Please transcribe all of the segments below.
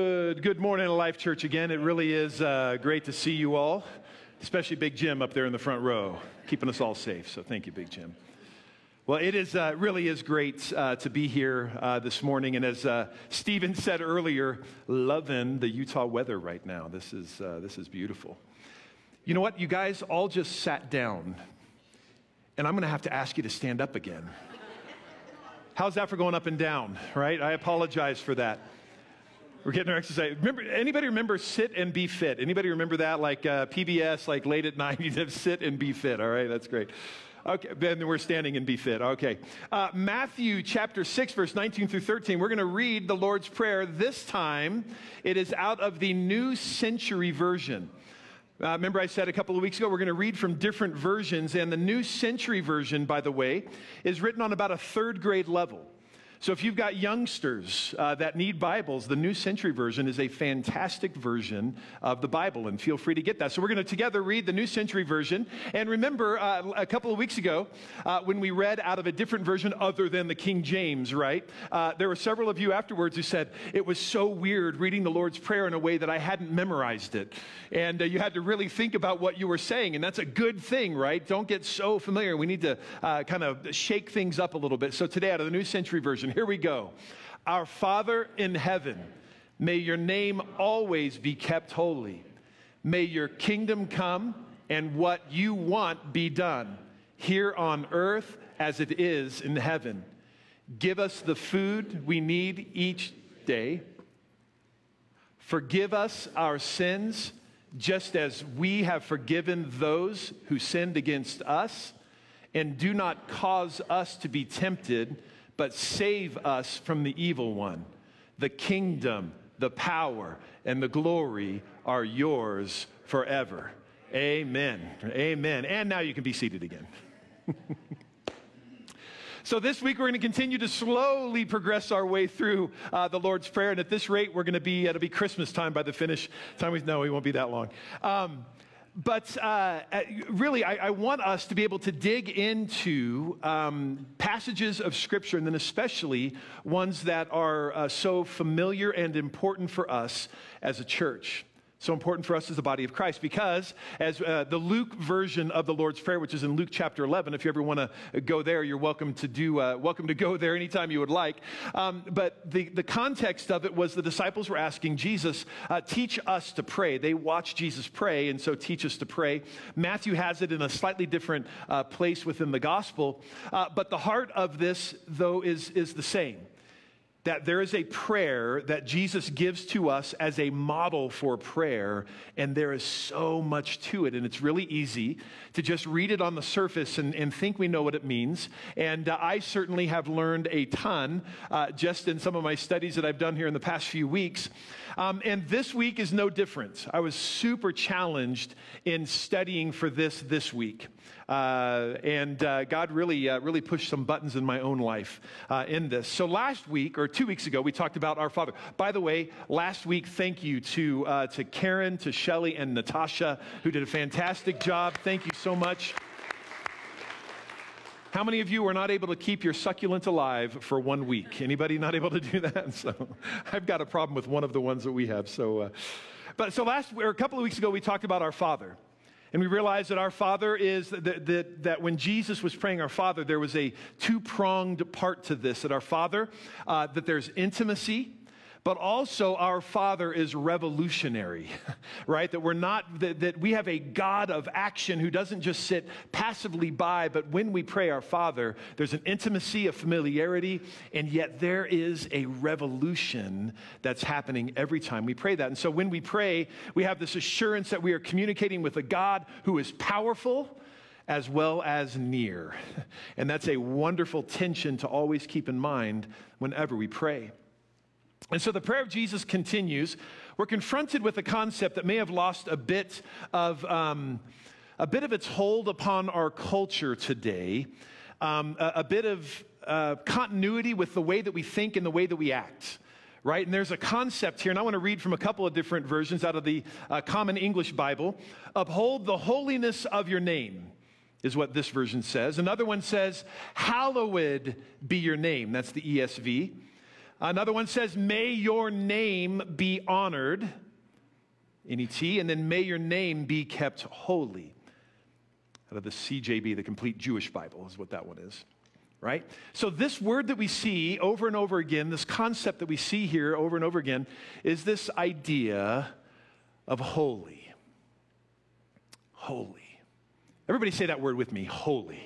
Good, good morning, Life Church again. It really is uh, great to see you all, especially Big Jim up there in the front row, keeping us all safe. So thank you, Big Jim. Well, it is uh, really is great uh, to be here uh, this morning, and as uh, Stephen said earlier, loving the Utah weather right now. This is uh, this is beautiful. You know what? You guys all just sat down, and I'm going to have to ask you to stand up again. How's that for going up and down? Right? I apologize for that. We're getting our exercise. Remember, anybody remember sit and be fit? Anybody remember that? Like uh, PBS, like late at night, you have sit and be fit. All right, that's great. Okay, then we're standing and be fit. Okay. Uh, Matthew chapter 6, verse 19 through 13. We're going to read the Lord's Prayer. This time, it is out of the New Century Version. Uh, remember, I said a couple of weeks ago, we're going to read from different versions, and the New Century Version, by the way, is written on about a third grade level. So if you've got youngsters uh, that need Bibles, the New Century Version is a fantastic version of the Bible, and feel free to get that. So we're going to together read the New Century Version. And remember, uh, a couple of weeks ago, uh, when we read out of a different version other than the King James, right? Uh, there were several of you afterwards who said it was so weird reading the Lord's Prayer in a way that I hadn't memorized it. And uh, you had to really think about what you were saying, and that's a good thing, right? Don't get so familiar. We need to uh, kind of shake things up a little bit. So today, out of the New Century Version, here we go. Our Father in heaven, may your name always be kept holy. May your kingdom come and what you want be done here on earth as it is in heaven. Give us the food we need each day. Forgive us our sins just as we have forgiven those who sinned against us. And do not cause us to be tempted but save us from the evil one. The kingdom, the power, and the glory are yours forever. Amen. Amen. And now you can be seated again. So, this week we're going to continue to slowly progress our way through uh, the Lord's Prayer. And at this rate, we're going to be, it'll be Christmas time by the finish time. We, no, we won't be that long. Um, but uh, uh, really, I, I, want us to be able to dig into um, passages of Scripture, and then especially ones that are uh, so familiar and important for us as a church so important for us as the body of Christ because, as uh, the Luke version of the Lord's Prayer, which is in Luke chapter 11, if you ever want to go there, you're welcome to do, uh, welcome to go there anytime you would like. Um, but the, the context of it was the disciples were asking Jesus, uh, teach us to pray. They watched Jesus pray, and so teach us to pray. Matthew has it in a slightly different uh, place within the gospel, uh, but the heart of this, though, is, is the same that there is a prayer that Jesus gives to us as a model for prayer, and there is so much to it. And it's really easy to just read it on the surface and, and think we know what it means. And uh, I certainly have learned a ton uh, just in some of my studies that I've done here in the past few weeks. Um, and this week is no different. I was super challenged in studying for this this week. Uh, and uh, God really, uh, really pushed some buttons in my own life uh, in this. So last week, or two weeks ago, we talked about our Father. By the way, last week, thank you to, uh, to Karen, to Shelly, and Natasha, who did a fantastic job. Thank you so much. How many of you are not able to keep your succulent alive for one week? Anybody not able to do that? So I've got a problem with one of the ones that we have. So, uh, but so last or a couple of weeks ago, we talked about our Father. And we realize that our Father is that, that, that, when Jesus was praying our Father, there was a two pronged part to this. That our Father, uh, that there's intimacy but also our Father is revolutionary, right? That we're not, that, that we have a God of action who doesn't just sit passively by, but when we pray our Father, there's an intimacy, a familiarity, and yet there is a revolution that's happening every time we pray that. And so when we pray, we have this assurance that we are communicating with a God who is powerful as well as near. And that's a wonderful tension to always keep in mind whenever we pray. And so the prayer of Jesus continues. We're confronted with a concept that may have lost a bit of, um, a bit of its hold upon our culture today, um, a, a, bit of uh, continuity with the way that we think and the way that we act. Right? And there's a concept here, and I want to read from a couple of different versions out of the uh, Common English Bible. Uphold the holiness of your name is what this version says. Another one says, Hallowed be your name. That's the ESV. Another one says, May your name be honored, NET, and then may your name be kept holy. Out of the CJB, the Complete Jewish Bible, is what that one is, right? So, this word that we see over and over again, this concept that we see here over and over again, is this idea of holy. Holy. Everybody say that word with me holy,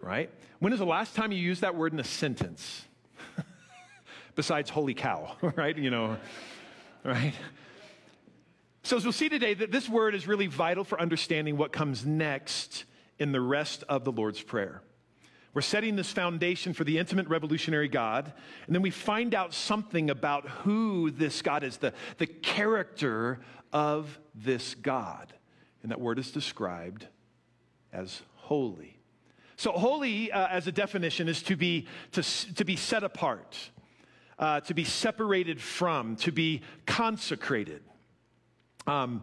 right? When is the last time you used that word in a sentence? Besides holy cow, right? You know, right? So, as we'll see today, that this word is really vital for understanding what comes next in the rest of the Lord's Prayer. We're setting this foundation for the intimate revolutionary God, and then we find out something about who this God is, the, the character of this God. And that word is described as holy. So, holy, uh, as a definition, is to be, to, to be set apart uh, to be separated from, to be consecrated. Um,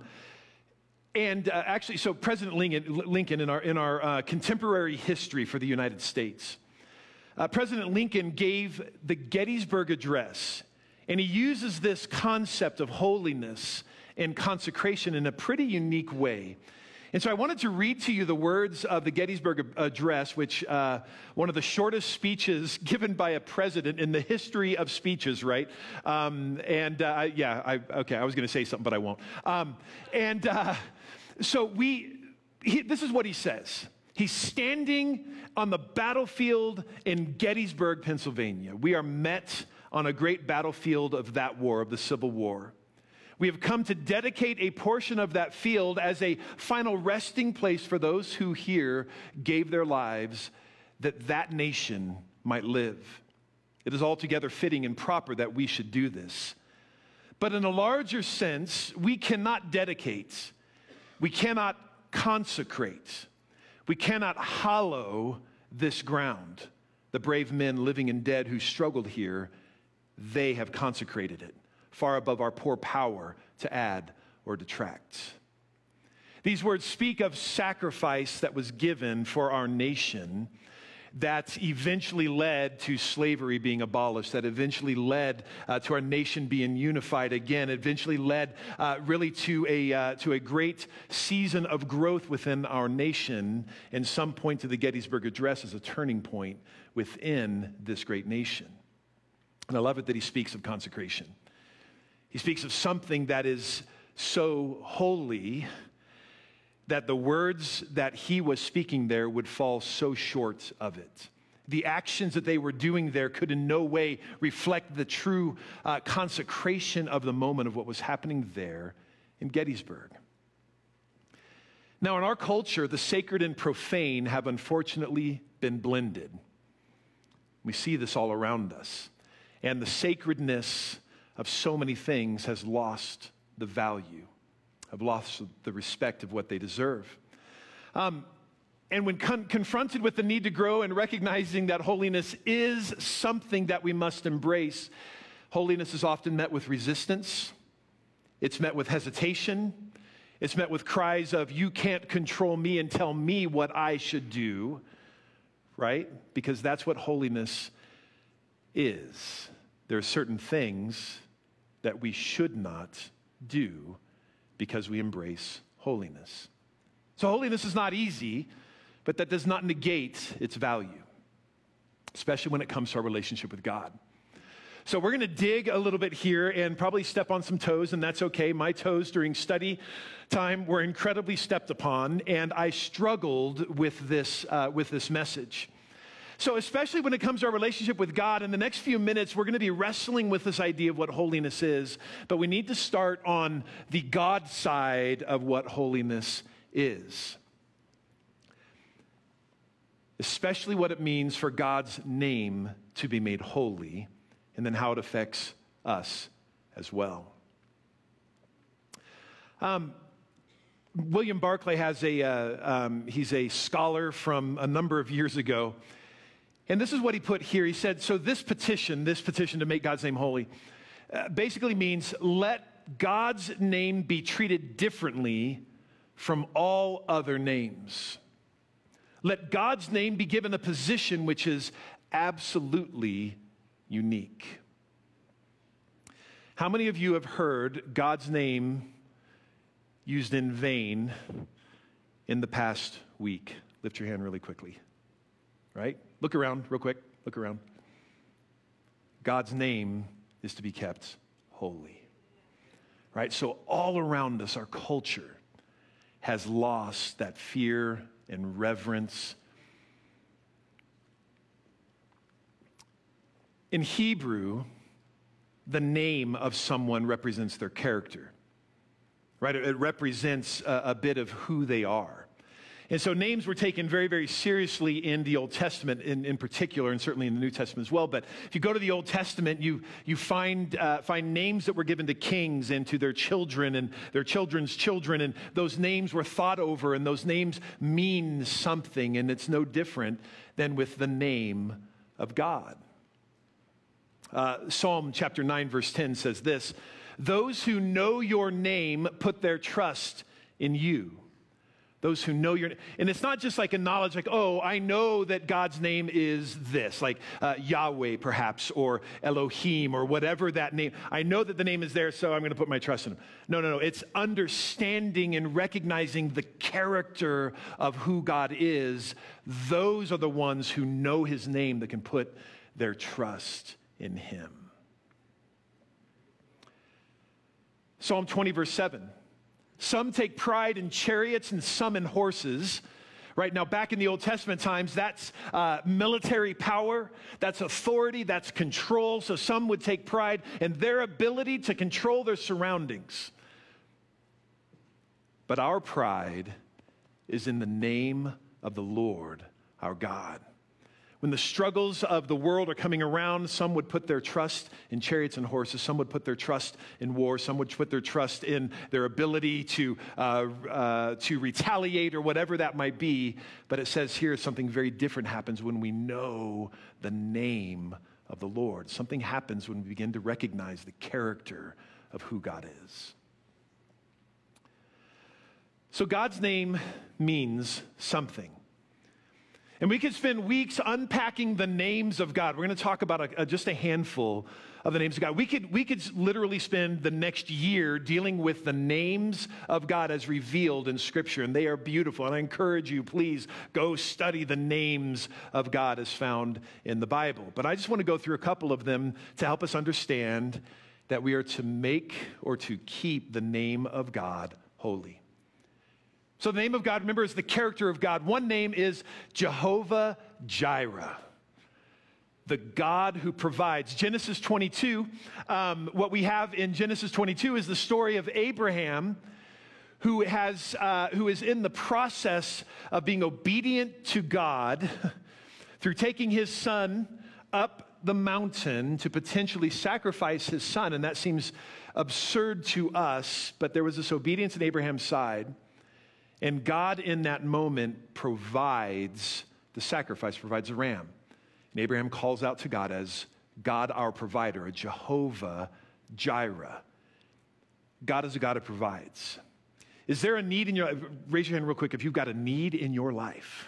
and uh, actually, so President Lincoln, Lincoln in our, in our uh, contemporary history for the United States, uh, President Lincoln gave the Gettysburg Address, and he uses this concept of holiness and consecration in a pretty unique way. And so I wanted to read to you the words of the Gettysburg Address, which uh, one of the shortest speeches given by a president in the history of speeches, right? Um, and uh, yeah, I, okay, I was going to say something, but I won't. Um, and uh, so we, he, this is what he says. He's standing on the battlefield in Gettysburg, Pennsylvania. We are met on a great battlefield of that war, of the Civil War. We have come to dedicate a portion of that field as a final resting place for those who here gave their lives that that nation might live. It is altogether fitting and proper that we should do this. But in a larger sense, we cannot dedicate, we cannot consecrate, we cannot hallow this ground. The brave men living and dead who struggled here, they have consecrated it far above our poor power to add or detract. These words speak of sacrifice that was given for our nation that eventually led to slavery being abolished, that eventually led uh, to our nation being unified again, eventually led uh, really to a, uh, to a great season of growth within our nation, and some point to the Gettysburg Address as a turning point within this great nation. And I love it that he speaks of consecration. He speaks of something that is so holy that the words that he was speaking there would fall so short of it. The actions that they were doing there could in no way reflect the true uh, consecration of the moment of what was happening there in Gettysburg. Now, in our culture, the sacred and profane have unfortunately been blended. We see this all around us. And the sacredness of so many things has lost the value, have lost the respect of what they deserve. Um, and when con- confronted with the need to grow and recognizing that holiness is something that we must embrace, holiness is often met with resistance, it's met with hesitation, it's met with cries of, You can't control me and tell me what I should do, right? Because that's what holiness is. There are certain things that we should not do because we embrace holiness. So, holiness is not easy, but that does not negate its value, especially when it comes to our relationship with God. So, we're going to dig a little bit here and probably step on some toes, and that's okay. My toes during study time were incredibly stepped upon, and I struggled with this, uh, with this message. So, especially when it comes to our relationship with God, in the next few minutes, we're going to be wrestling with this idea of what holiness is. But we need to start on the God side of what holiness is, especially what it means for God's name to be made holy, and then how it affects us as well. Um, William Barclay has a, uh, um, he's a scholar from a number of years ago. And this is what he put here. He said, So this petition, this petition to make God's name holy, uh, basically means let God's name be treated differently from all other names. Let God's name be given a position which is absolutely unique. How many of you have heard God's name used in vain in the past week? Lift your hand really quickly. Right? Look around real quick. Look around. God's name is to be kept holy. Right? So, all around us, our culture has lost that fear and reverence. In Hebrew, the name of someone represents their character, right? It represents a, a bit of who they are. And so names were taken very, very seriously in the Old Testament in, in particular, and certainly in the New Testament as well. But if you go to the Old Testament, you, you find, uh, find names that were given to kings and to their children and their children's children. And those names were thought over, and those names mean something. And it's no different than with the name of God. Uh, Psalm chapter 9, verse 10 says this Those who know your name put their trust in you. Those who know your and it's not just like a knowledge, like, oh, I know that God's name is this, like uh, Yahweh perhaps, or Elohim, or whatever that name. I know that the name is there, so I'm going to put my trust in him. No, no, no. It's understanding and recognizing the character of who God is. Those are the ones who know his name that can put their trust in him. Psalm 20, verse 7. Some take pride in chariots and some in horses. Right now, back in the Old Testament times, that's uh, military power, that's authority, that's control. So some would take pride in their ability to control their surroundings. But our pride is in the name of the Lord our God. When the struggles of the world are coming around, some would put their trust in chariots and horses. Some would put their trust in war. Some would put their trust in their ability to, uh, uh, to retaliate or whatever that might be. But it says here something very different happens when we know the name of the Lord. Something happens when we begin to recognize the character of who God is. So God's name means something. And we could spend weeks unpacking the names of God. We're going to talk about a, a, just a handful of the names of God. We could, we could literally spend the next year dealing with the names of God as revealed in Scripture, and they are beautiful. And I encourage you, please go study the names of God as found in the Bible. But I just want to go through a couple of them to help us understand that we are to make or to keep the name of God holy. So, the name of God, remember, is the character of God. One name is Jehovah Jireh, the God who provides. Genesis 22, um, what we have in Genesis 22 is the story of Abraham. Who, has, uh, who is in the process of being obedient to God through taking his son up the mountain to potentially sacrifice his son. And that seems absurd to us, but there was this obedience on Abraham's side. And God, in that moment, provides the sacrifice, provides a ram. And Abraham calls out to God as God our provider, a Jehovah Jireh. God is a God who provides. Is there a need in your life? Raise your hand real quick if you've got a need in your life.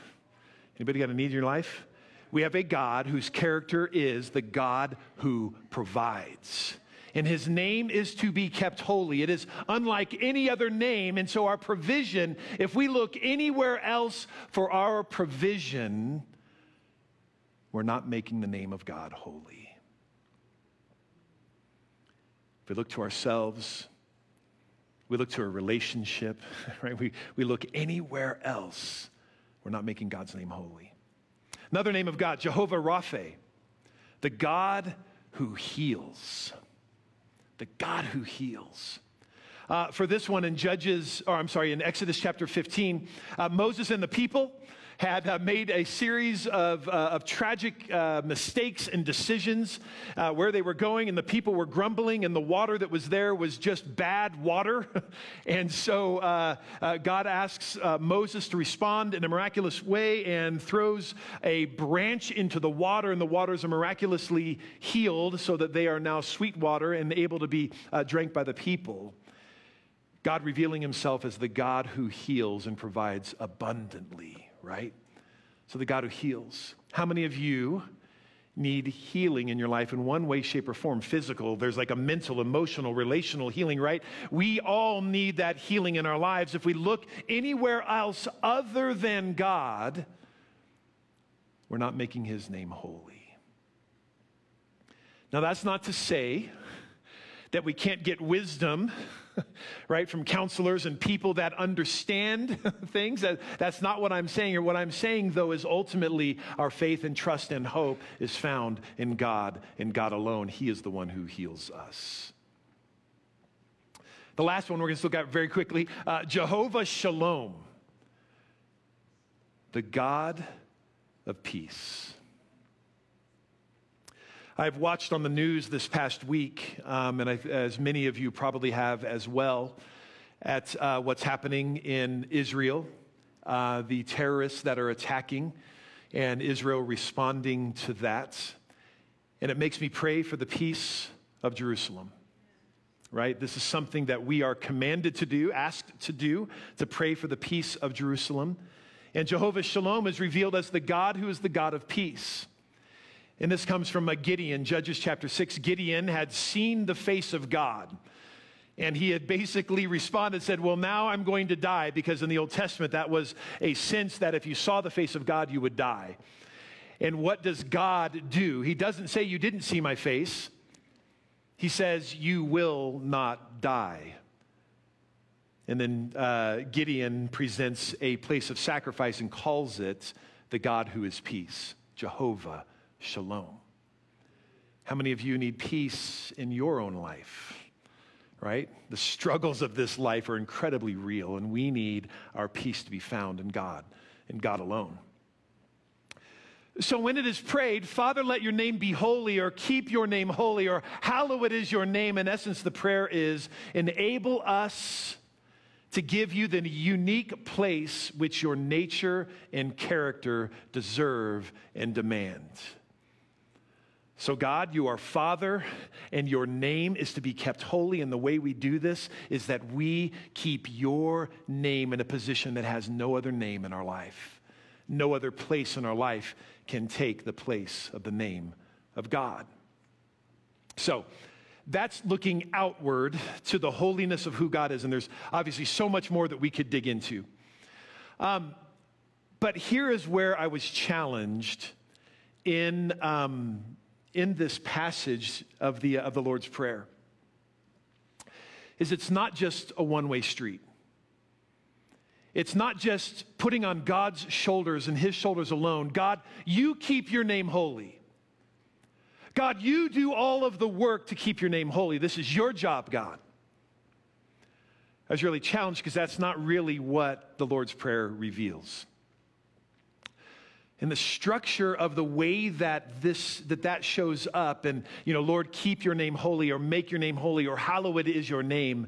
Anybody got a need in your life? We have a God whose character is the God who provides and his name is to be kept holy. It is unlike any other name, and so our provision, if we look anywhere else for our provision, we're not making the name of God holy. If we look to ourselves, we look to a relationship, right? We, we look anywhere else, we're not making God's name holy. Another name of God, Jehovah Rapha, the God who heals the God who heals. Uh, for this one in Judges, or I'm sorry, in Exodus chapter 15, uh, Moses and the people had uh, made a series of, uh, of tragic uh, mistakes and decisions uh, where they were going, and the people were grumbling, and the water that was there was just bad water. and so uh, God asks Moses to respond in a miraculous way and throws a branch into the water, and the waters are miraculously healed so that they are now sweet water and able to be drank by the people. God revealing himself as the God who heals and provides abundantly right? So the God who heals. How many of you need healing in your life in one way, shape, or form physical. There's like a mental, emotional, relational healing, right? We all need that healing in our lives. If we look anywhere else other than God, we're not making his name holy. Now, that's not to say that we can't get wisdom right, from counselors and people that understand things. That, that's not what I'm saying here. What I'm saying, though, is ultimately our faith and trust and hope is found in God, in God alone. He is the one who heals us. The last one we're going to look at very quickly uh, Jehovah Shalom, the God of peace. I've watched on the news this past week, um, and I've, as many of you probably have as well, at uh, what's happening in Israel, uh, the terrorists that are attacking, and Israel responding to that. And it makes me pray for the peace of Jerusalem. Right? This is something that we are commanded to do, asked to do, to pray for the peace of Jerusalem. And Jehovah Shalom is revealed as the God who is the God of peace. And this comes from Gideon, Judges chapter 6. Gideon had seen the face of God. And he had basically responded, said, Well, now I'm going to die, because in the Old Testament, that was a sense that if you saw the face of God, you would die. And what does God do? He doesn't say, You didn't see my face. He says, You will not die. And then uh, Gideon presents a place of sacrifice and calls it the God who is peace, Jehovah shalom. How many of you need peace in your own life? Right? The struggles of this life are incredibly real, and we need our peace to be found in God, in God alone. So when it is prayed, Father, let your name be holy, or keep your name holy, or hallowed is your name, in essence, the prayer is enable us to give you the unique place which your nature and character deserve and demand. So, God, you are Father, and your name is to be kept holy. And the way we do this is that we keep your name in a position that has no other name in our life. No other place in our life can take the place of the name of God. So, that's looking outward to the holiness of who God is. And there's obviously so much more that we could dig into. Um, but here is where I was challenged in. Um, in this passage of the, of the Lord's Prayer is it's not just a one way street. It's not just putting on God's shoulders and His shoulders alone. God, you keep your name holy. God, you do all of the work to keep your name holy. This is your job, God. I was really challenged because that's not really what the Lord's Prayer reveals and the structure of the way that this that that shows up and you know lord keep your name holy or make your name holy or hallowed is your name.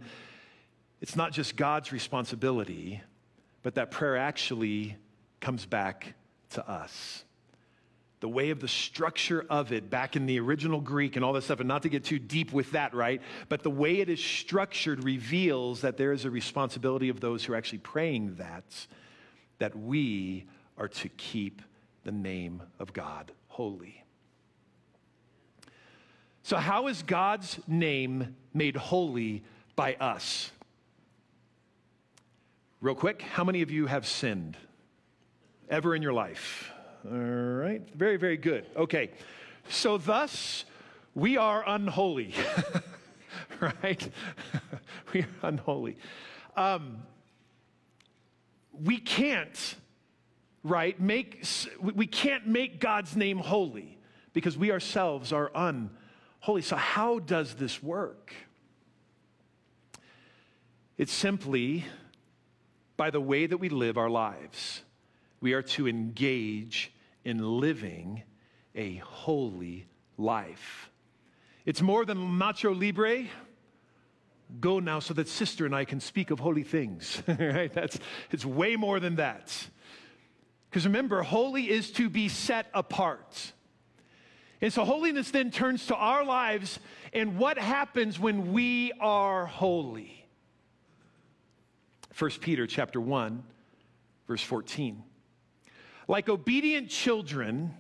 It's not just god's responsibility but that prayer actually comes back to us. The way of the structure of it back in the original greek and all this stuff and not to get too deep with that right? But the way it is structured reveals that there is a responsibility of those who are actually praying that that we are to keep the name of God holy. So, how is God's name made holy by us? Real quick, how many of you have sinned ever in your life? All right, very, very good. Okay, so thus we are unholy, right? we are unholy. Um, we can't right? Make, we can't make God's name holy because we ourselves are unholy. So, how does this work? It's simply by the way that we live our lives. We are to engage in living a holy life. It's more than Nacho Libre. Go now so that sister and I can speak of holy things. right? That's, it's way more than that. Because remember, holy is to be set apart. And so holiness then turns to our lives and what happens when we are holy. 1 Peter chapter 1 verse 14. Like obedient children,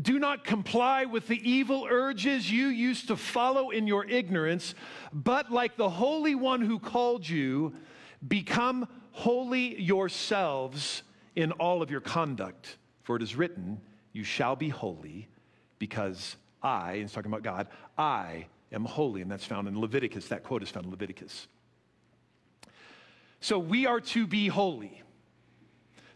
Do not comply with the evil urges you used to follow in your ignorance, but like the Holy One who called you, become holy yourselves in all of your conduct. For it is written, You shall be holy, because I, and talking about God, I am holy. And that's found in Leviticus. That quote is found in Leviticus. So we are to be holy.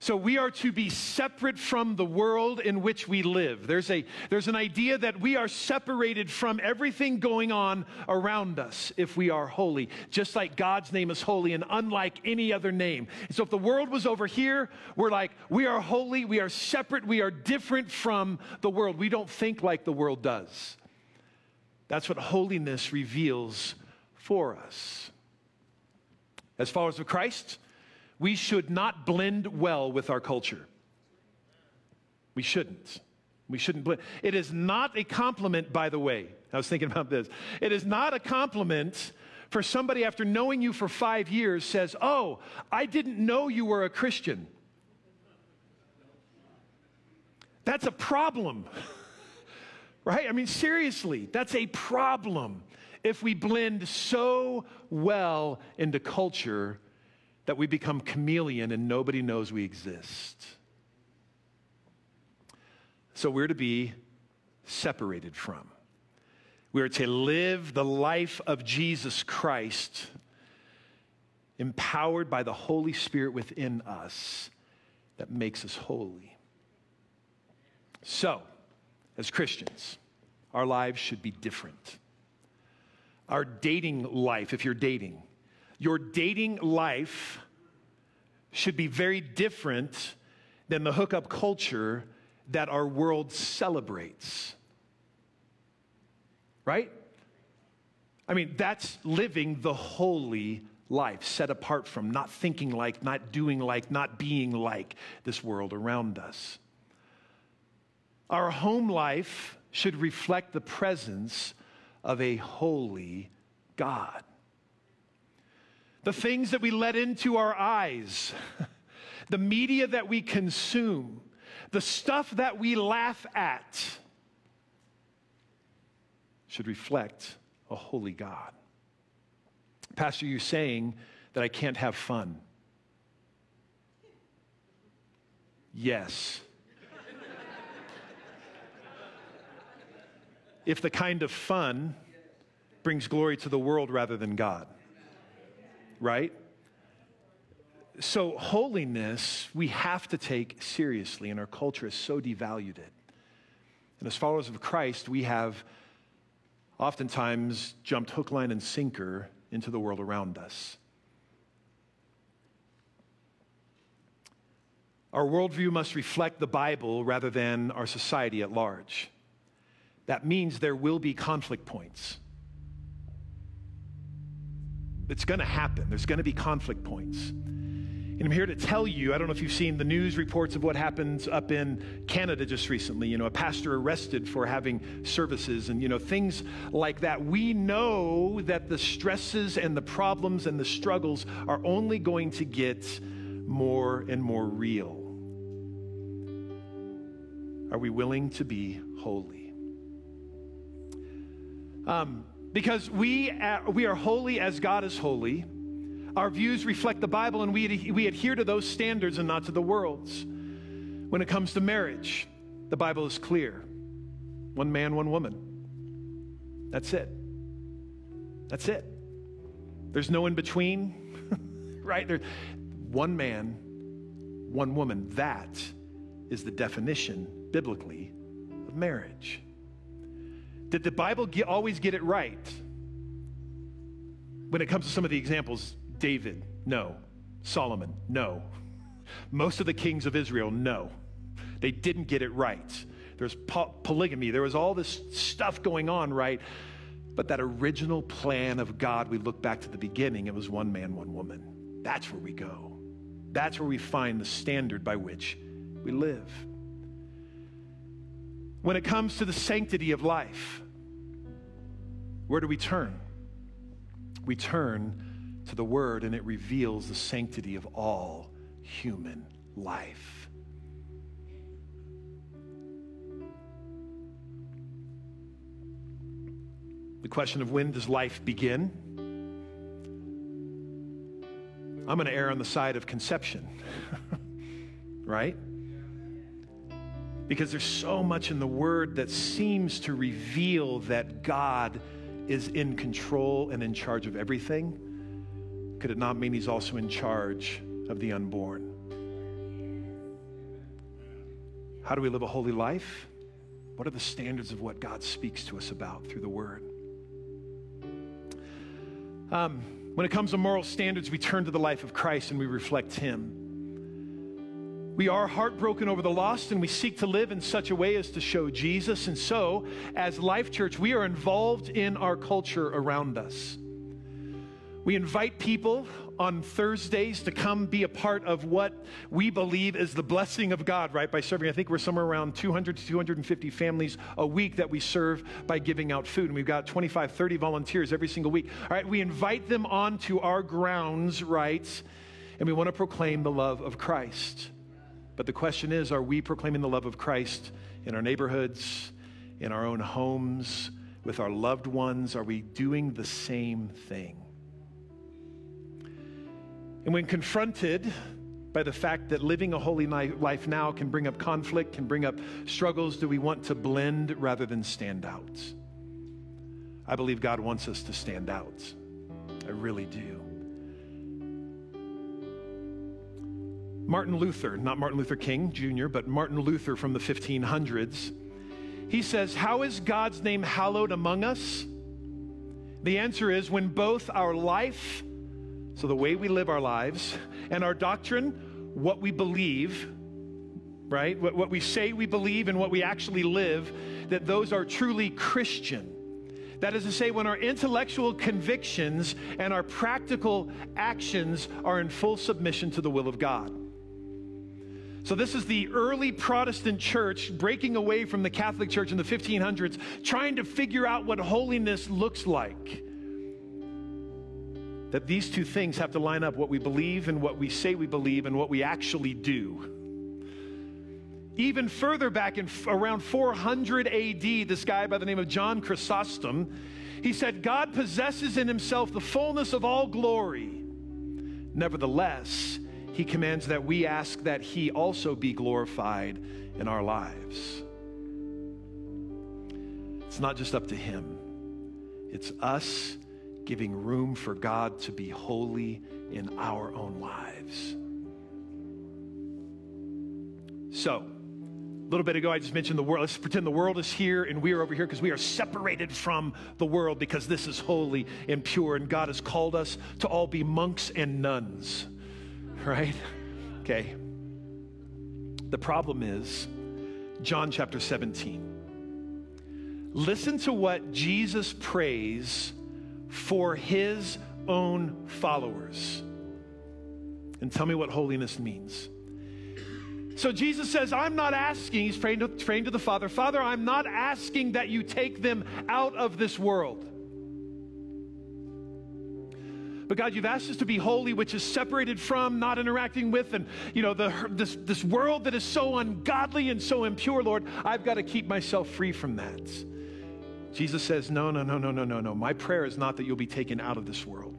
So we are to be separate from the world in which we live. There's, a, there's an idea that we are separated from everything going on around us if we are holy, just like God's name is holy and unlike any other name. And so if the world was over here, we're like, we are holy, we are separate, we are different from the world. We don't think like the world does. That's what holiness reveals for us. As followers of Christ, we should not blend well with our culture. We shouldn't. We shouldn't blend. It is not a compliment, by the way. I was thinking about this. It is not a compliment for somebody after knowing you for five years says, Oh, I didn't know you were a Christian. That's a problem. right? I mean, seriously, that's a problem if we blend so well into culture that we become chameleon and nobody knows we exist. So we're to be separated from. We're to live the life of Jesus Christ, empowered by the Holy Spirit within us that makes us holy. So, as Christians, our lives should be different. Our dating life, if you're dating, your dating life should be very different than the hookup culture that our world celebrates. Right? I mean, that's living the holy life, set apart from, not thinking like, not doing like, not being like this world around us. Our home life should reflect the presence of a holy God the things that we let into our eyes, the media that we consume, the stuff that we laugh at should reflect a holy God. Pastor, you're saying that I can't have fun. Yes. if the kind of fun brings glory to the world rather than God right? So, holiness, we have to take seriously, and our culture has so devalued it. And as followers of Christ, we have oftentimes jumped hook, line, and sinker into the world around us. Our worldview must reflect the Bible rather than our society at large. That means there will be conflict points. It's going to happen. There's going to be conflict points. And I'm here to tell you, I don't know if you've seen the news reports of what happens up in Canada just recently, you know, a pastor arrested for having services and, you know, things like that. We know that the stresses and the problems and the struggles are only going to get more and more real. Are we willing to be holy? Um, because we, uh, we are holy as God is holy. Our views reflect the Bible, and we, we adhere to those standards and not to the world's. When it comes to marriage, the Bible is clear one man, one woman. That's it. That's it. There's no in between, right? There, one man, one woman. That is the definition, biblically, of marriage. Did the Bible get, always get it right? When it comes to some of the examples, David, no. Solomon, no. Most of the kings of Israel, no. They didn't get it right. There's po- polygamy, there was all this stuff going on, right? But that original plan of God, we look back to the beginning, it was one man, one woman. That's where we go. That's where we find the standard by which we live. When it comes to the sanctity of life, where do we turn? We turn to the Word, and it reveals the sanctity of all human life. The question of when does life begin? I'm going to err on the side of conception, right? Because there's so much in the Word that seems to reveal that God is in control and in charge of everything. Could it not mean He's also in charge of the unborn? How do we live a holy life? What are the standards of what God speaks to us about through the Word? Um, when it comes to moral standards, we turn to the life of Christ and we reflect Him. We are heartbroken over the lost and we seek to live in such a way as to show Jesus. And so, as Life Church, we are involved in our culture around us. We invite people on Thursdays to come be a part of what we believe is the blessing of God, right? By serving, I think we're somewhere around 200 to 250 families a week that we serve by giving out food. And we've got 25, 30 volunteers every single week. All right, we invite them onto our grounds, right? And we want to proclaim the love of Christ. But the question is are we proclaiming the love of Christ in our neighborhoods, in our own homes, with our loved ones? Are we doing the same thing? And when confronted by the fact that living a holy life now can bring up conflict, can bring up struggles, do we want to blend rather than stand out? I believe God wants us to stand out. I really do. Martin Luther, not Martin Luther King Jr., but Martin Luther from the 1500s, he says, How is God's name hallowed among us? The answer is when both our life, so the way we live our lives, and our doctrine, what we believe, right? What, what we say we believe and what we actually live, that those are truly Christian. That is to say, when our intellectual convictions and our practical actions are in full submission to the will of God. So, this is the early Protestant church breaking away from the Catholic Church in the 1500s, trying to figure out what holiness looks like. That these two things have to line up what we believe and what we say we believe and what we actually do. Even further back in around 400 AD, this guy by the name of John Chrysostom, he said, God possesses in himself the fullness of all glory. Nevertheless, he commands that we ask that he also be glorified in our lives. It's not just up to him, it's us giving room for God to be holy in our own lives. So, a little bit ago, I just mentioned the world. Let's pretend the world is here and we are over here because we are separated from the world because this is holy and pure, and God has called us to all be monks and nuns right? Okay. The problem is John chapter 17. Listen to what Jesus prays for his own followers. And tell me what holiness means. So Jesus says, I'm not asking, he's praying to, praying to the Father, Father, I'm not asking that you take them out of this world. But God, you've asked us to be holy, which is separated from, not interacting with, and you know, the, this, this world that is so ungodly and so impure, Lord, I've got to keep myself free from that. Jesus says, No, no, no, no, no, no, no. My prayer is not that you'll be taken out of this world.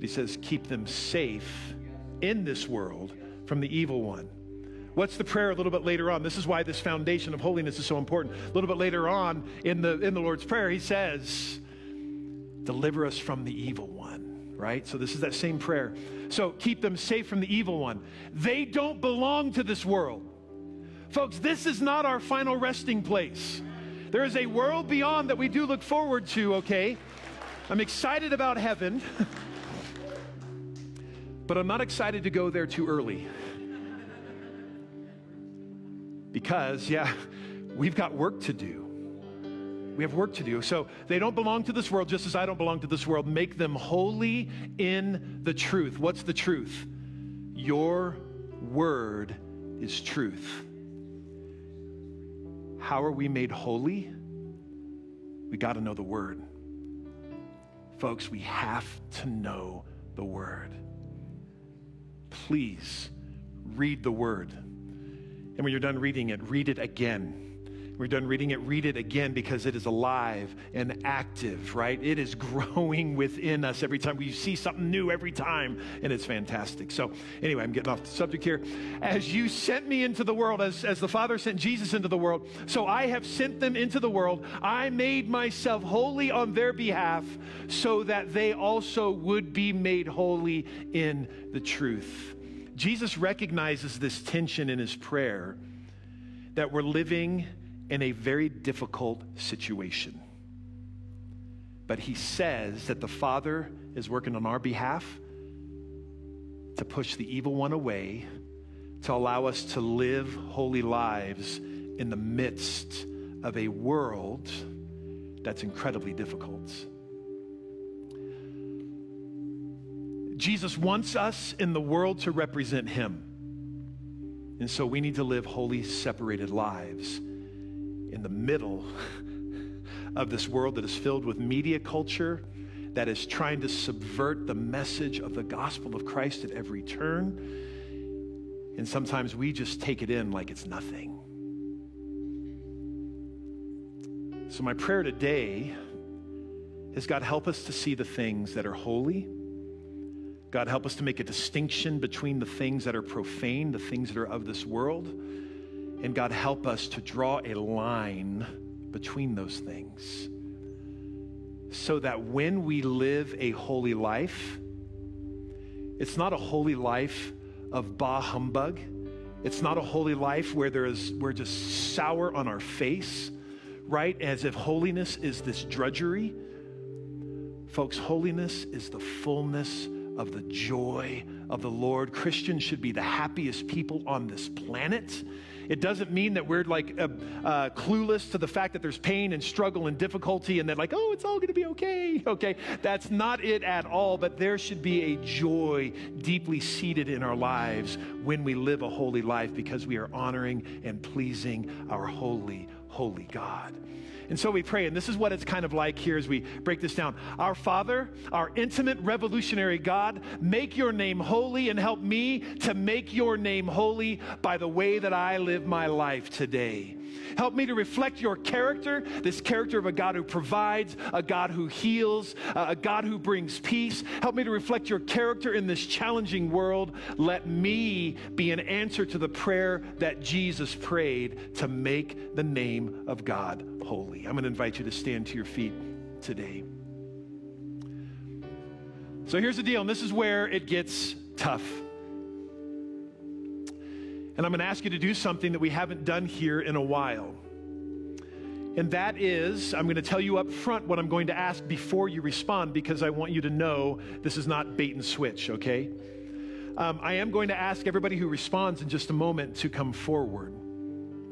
But he says, keep them safe in this world from the evil one. What's the prayer a little bit later on? This is why this foundation of holiness is so important. A little bit later on in the in the Lord's Prayer, he says, Deliver us from the evil one, right? So this is that same prayer. So keep them safe from the evil one. They don't belong to this world. Folks, this is not our final resting place. There is a world beyond that we do look forward to, okay? I'm excited about heaven, but I'm not excited to go there too early. Because, yeah, we've got work to do. We have work to do. So they don't belong to this world, just as I don't belong to this world. Make them holy in the truth. What's the truth? Your word is truth. How are we made holy? We got to know the word. Folks, we have to know the word. Please read the word. And when you're done reading it, read it again we're done reading it, read it again because it is alive and active, right? It is growing within us every time. We see something new every time, and it's fantastic. So, anyway, I'm getting off the subject here. As you sent me into the world, as, as the Father sent Jesus into the world, so I have sent them into the world. I made myself holy on their behalf so that they also would be made holy in the truth. Jesus recognizes this tension in his prayer that we're living in a very difficult situation. But he says that the Father is working on our behalf to push the evil one away, to allow us to live holy lives in the midst of a world that's incredibly difficult. Jesus wants us in the world to represent him. And so we need to live holy, separated lives in the middle of this world that is filled with media culture that is trying to subvert the message of the gospel of Christ at every turn. And sometimes we just take it in like it's nothing. So, my prayer today is God, help us to see the things that are holy. God, help us to make a distinction between the things that are profane, the things that are of this world and God, help us to draw a line between those things so that when we live a holy life, it's not a holy life of bah humbug. It's not a holy life where there is, we're just sour on our face, right? As if holiness is this drudgery. Folks, holiness is the fullness of the joy of the Lord. Christians should be the happiest people on this planet. It doesn't mean that we're like uh, uh, clueless to the fact that there's pain and struggle and difficulty and that, like, oh, it's all going to be okay. Okay. That's not it at all, but there should be a joy deeply seated in our lives when we live a holy life because we are honoring and pleasing our holy, holy God. And so we pray, and this is what it's kind of like here as we break this down. Our Father, our intimate revolutionary God, make your name holy and help me to make your name holy by the way that I live my life today. Help me to reflect your character, this character of a God who provides, a God who heals, a God who brings peace. Help me to reflect your character in this challenging world. Let me be an answer to the prayer that Jesus prayed to make the name of God holy. I'm going to invite you to stand to your feet today. So here's the deal, and this is where it gets tough. And I'm going to ask you to do something that we haven't done here in a while. And that is, I'm going to tell you up front what I'm going to ask before you respond because I want you to know this is not bait and switch, okay? Um, I am going to ask everybody who responds in just a moment to come forward.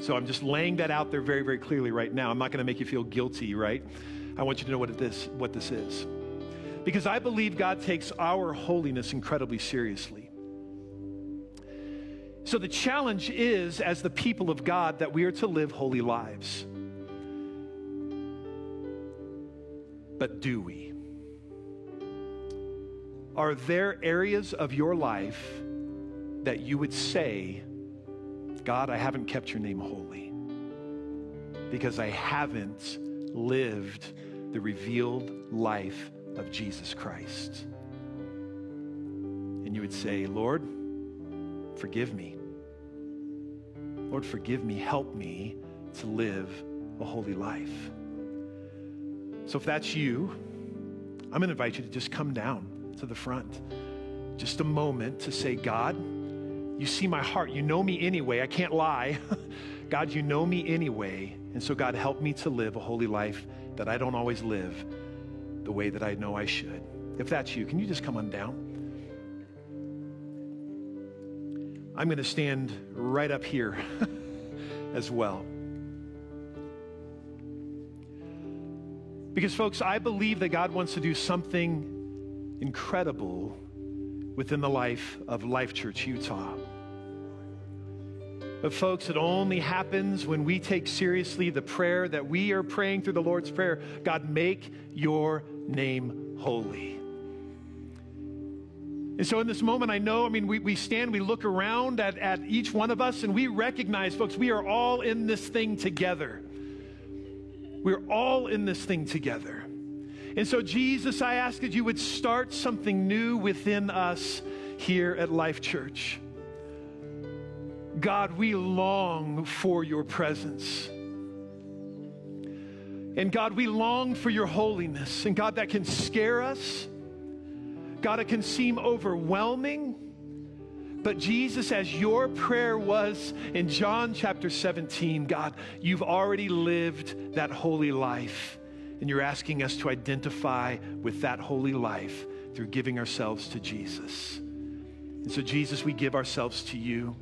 So I'm just laying that out there very, very clearly right now. I'm not going to make you feel guilty, right? I want you to know what this, what this is. Because I believe God takes our holiness incredibly seriously. So the challenge is, as the people of God, that we are to live holy lives. But do we? Are there areas of your life that you would say, God, I haven't kept your name holy because I haven't lived the revealed life of Jesus Christ? And you would say, Lord, forgive me. Lord, forgive me, help me to live a holy life. So if that's you, I'm going to invite you to just come down to the front. Just a moment to say, God, you see my heart. You know me anyway. I can't lie. God, you know me anyway. And so, God, help me to live a holy life that I don't always live the way that I know I should. If that's you, can you just come on down? I'm going to stand right up here as well. Because, folks, I believe that God wants to do something incredible within the life of Life Church Utah. But, folks, it only happens when we take seriously the prayer that we are praying through the Lord's Prayer God, make your name holy. And so, in this moment, I know, I mean, we, we stand, we look around at, at each one of us, and we recognize, folks, we are all in this thing together. We're all in this thing together. And so, Jesus, I ask that you would start something new within us here at Life Church. God, we long for your presence. And God, we long for your holiness. And God, that can scare us. God, it can seem overwhelming. But Jesus, as your prayer was in John chapter 17, God, you've already lived that holy life. And you're asking us to identify with that holy life through giving ourselves to Jesus. And so, Jesus, we give ourselves to you.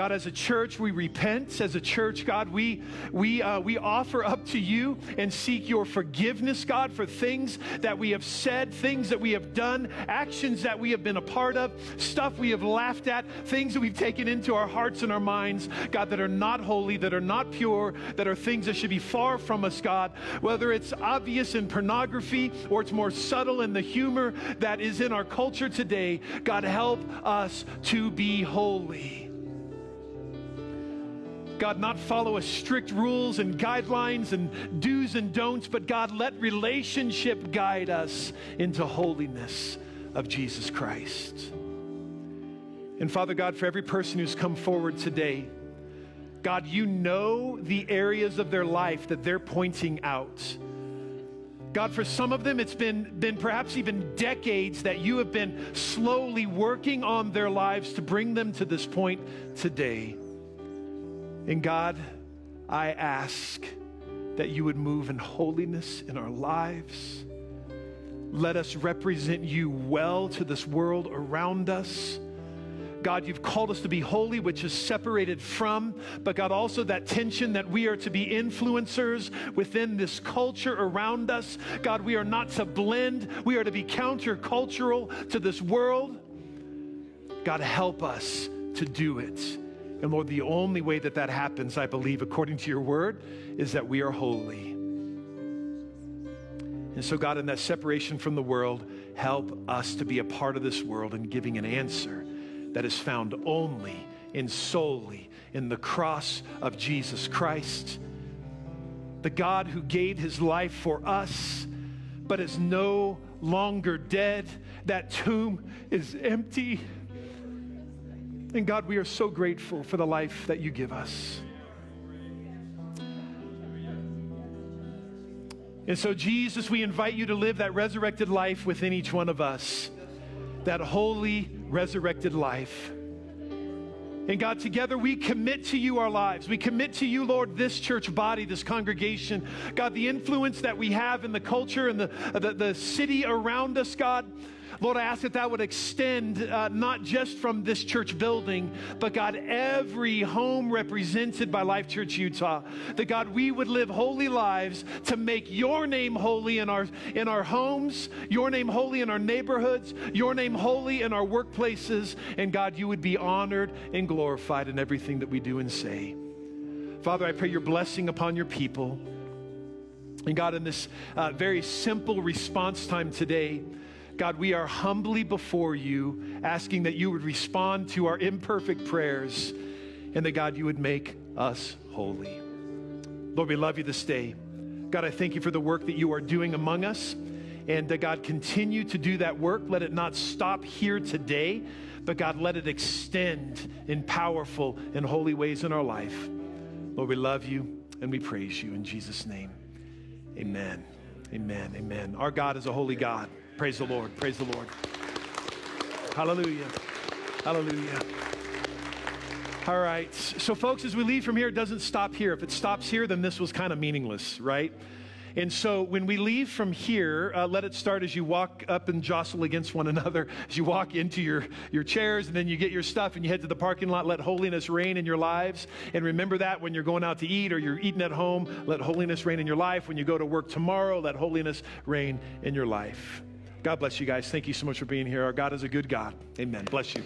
God, as a church, we repent. As a church, God, we, we, uh, we offer up to you and seek your forgiveness, God, for things that we have said, things that we have done, actions that we have been a part of, stuff we have laughed at, things that we've taken into our hearts and our minds, God, that are not holy, that are not pure, that are things that should be far from us, God. Whether it's obvious in pornography or it's more subtle in the humor that is in our culture today, God, help us to be holy. God, not follow a strict rules and guidelines and do's and don'ts, but God, let relationship guide us into holiness of Jesus Christ. And Father God, for every person who's come forward today, God, you know the areas of their life that they're pointing out. God, for some of them, it's been, been perhaps even decades that you have been slowly working on their lives to bring them to this point today. And God, I ask that you would move in holiness in our lives. Let us represent you well to this world around us. God, you've called us to be holy, which is separated from, but God, also that tension that we are to be influencers within this culture around us. God, we are not to blend, we are to be countercultural to this world. God, help us to do it and Lord, the only way that that happens, I believe, according to your word, is that we are holy. And so, God, in that separation from the world, help us to be a part of this world and giving an answer that is found only and solely in the cross of Jesus Christ. The God who gave his life for us, but is no longer dead. That tomb is empty. And God, we are so grateful for the life that you give us. And so, Jesus, we invite you to live that resurrected life within each one of us, that holy, resurrected life. And God, together we commit to you our lives. We commit to you, Lord, this church body, this congregation. God, the influence that we have in the culture and the, the, the city around us, God. Lord, I ask that that would extend uh, not just from this church building, but God, every home represented by Life Church Utah. That God, we would live holy lives to make your name holy in our in our homes, your name holy in our neighborhoods, your name holy in our workplaces, and God, you would be honored and glorified in everything that we do and say. Father, I pray your blessing upon your people. And God, in this uh, very simple response time today, God, we are humbly before you, asking that you would respond to our imperfect prayers and that, God, you would make us holy. Lord, we love you this day. God, I thank you for the work that you are doing among us. And that, God, continue to do that work. Let it not stop here today, but God, let it extend in powerful and holy ways in our life. Lord, we love you and we praise you in Jesus' name. Amen. Amen. Amen. Our God is a holy God. Praise the Lord. Praise the Lord. Hallelujah. Hallelujah. All right. So, folks, as we leave from here, it doesn't stop here. If it stops here, then this was kind of meaningless, right? And so when we leave from here, uh, let it start as you walk up and jostle against one another, as you walk into your, your chairs, and then you get your stuff and you head to the parking lot. Let holiness reign in your lives. And remember that when you're going out to eat or you're eating at home, let holiness reign in your life. When you go to work tomorrow, let holiness reign in your life. God bless you guys. Thank you so much for being here. Our God is a good God. Amen. Bless you.